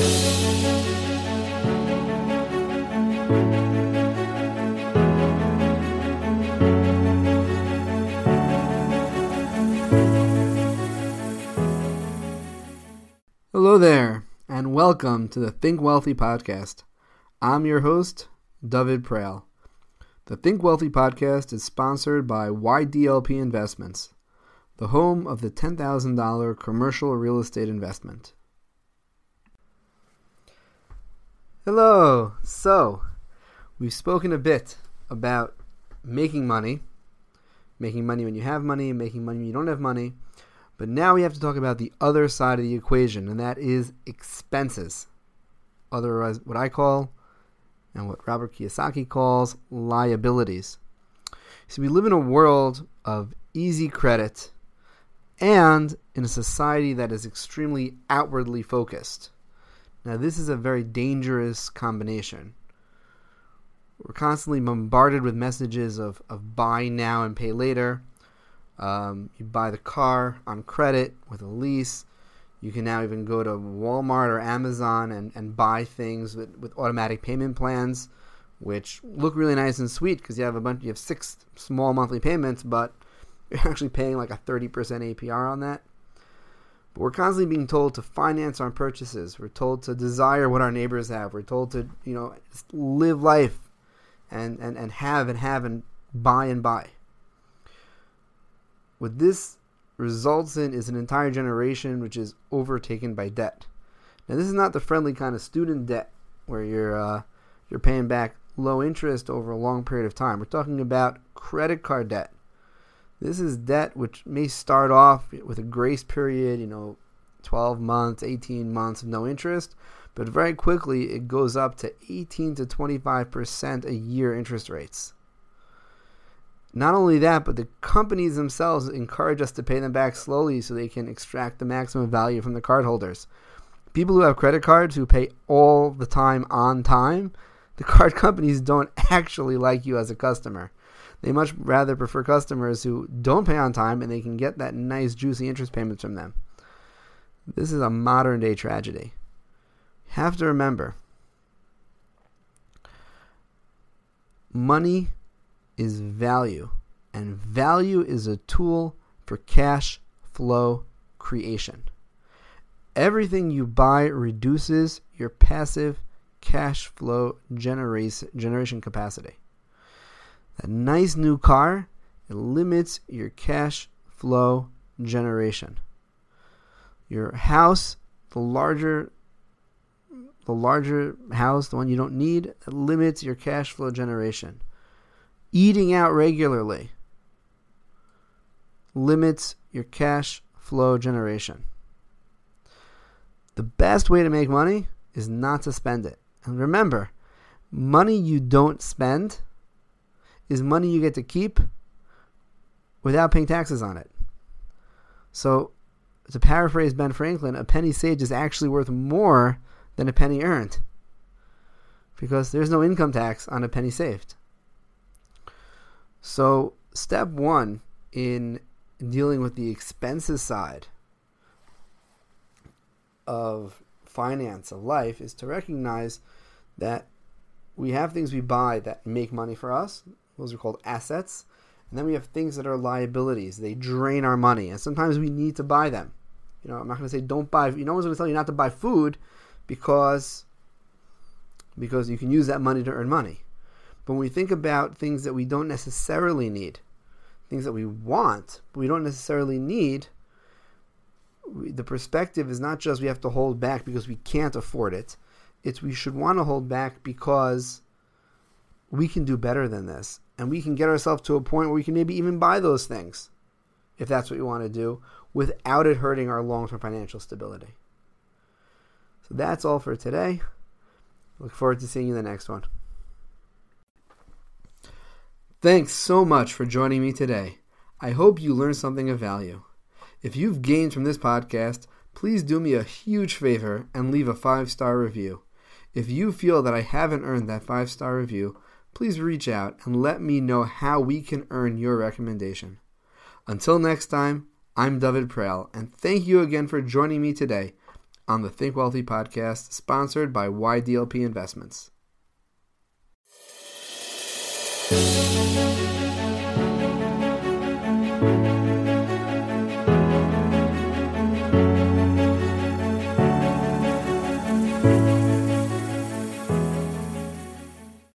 Hello there, and welcome to the Think Wealthy podcast. I'm your host, David Prale. The Think Wealthy podcast is sponsored by YDLP Investments, the home of the $10,000 commercial real estate investment. Hello. So, we've spoken a bit about making money, making money when you have money, and making money when you don't have money. But now we have to talk about the other side of the equation, and that is expenses. Otherwise, what I call, and what Robert Kiyosaki calls, liabilities. So we live in a world of easy credit and in a society that is extremely outwardly focused. Now, this is a very dangerous combination. We're constantly bombarded with messages of, of buy now and pay later um, you buy the car on credit with a lease. You can now even go to Walmart or Amazon and, and buy things with, with automatic payment plans, which look really nice and sweet because you have a bunch, you have six small monthly payments, but you're actually paying like a 30% APR on that. But we're constantly being told to finance our purchases. We're told to desire what our neighbors have. We're told to, you know, live life and, and, and have and have and buy and buy. What this results in is an entire generation which is overtaken by debt. Now, this is not the friendly kind of student debt where you're uh, you're paying back low interest over a long period of time. We're talking about credit card debt. This is debt which may start off with a grace period, you know, 12 months, 18 months of no interest, but very quickly it goes up to 18 to 25% a year interest rates. Not only that, but the companies themselves encourage us to pay them back slowly so they can extract the maximum value from the cardholders. People who have credit cards who pay all the time on time, the card companies don't actually like you as a customer. They much rather prefer customers who don't pay on time and they can get that nice juicy interest payments from them. This is a modern day tragedy. Have to remember money is value, and value is a tool for cash flow creation. Everything you buy reduces your passive cash flow generation capacity. A nice new car it limits your cash flow generation. Your house, the larger the larger house, the one you don't need, it limits your cash flow generation eating out regularly limits your cash flow generation. The best way to make money is not to spend it. And remember, money you don't spend is money you get to keep without paying taxes on it. So, to paraphrase Ben Franklin, a penny saved is actually worth more than a penny earned because there's no income tax on a penny saved. So, step one in dealing with the expenses side of finance, of life, is to recognize that we have things we buy that make money for us. Those are called assets. And then we have things that are liabilities. They drain our money. And sometimes we need to buy them. You know, I'm not going to say don't buy. You know, one's going to tell you not to buy food because because you can use that money to earn money. But when we think about things that we don't necessarily need, things that we want, but we don't necessarily need, the perspective is not just we have to hold back because we can't afford it. It's we should want to hold back because we can do better than this. And we can get ourselves to a point where we can maybe even buy those things, if that's what we want to do, without it hurting our long term financial stability. So that's all for today. Look forward to seeing you in the next one. Thanks so much for joining me today. I hope you learned something of value. If you've gained from this podcast, please do me a huge favor and leave a five star review. If you feel that I haven't earned that five star review, please reach out and let me know how we can earn your recommendation. Until next time, I'm David Prale, and thank you again for joining me today on the Think Wealthy podcast, sponsored by YDLP Investments.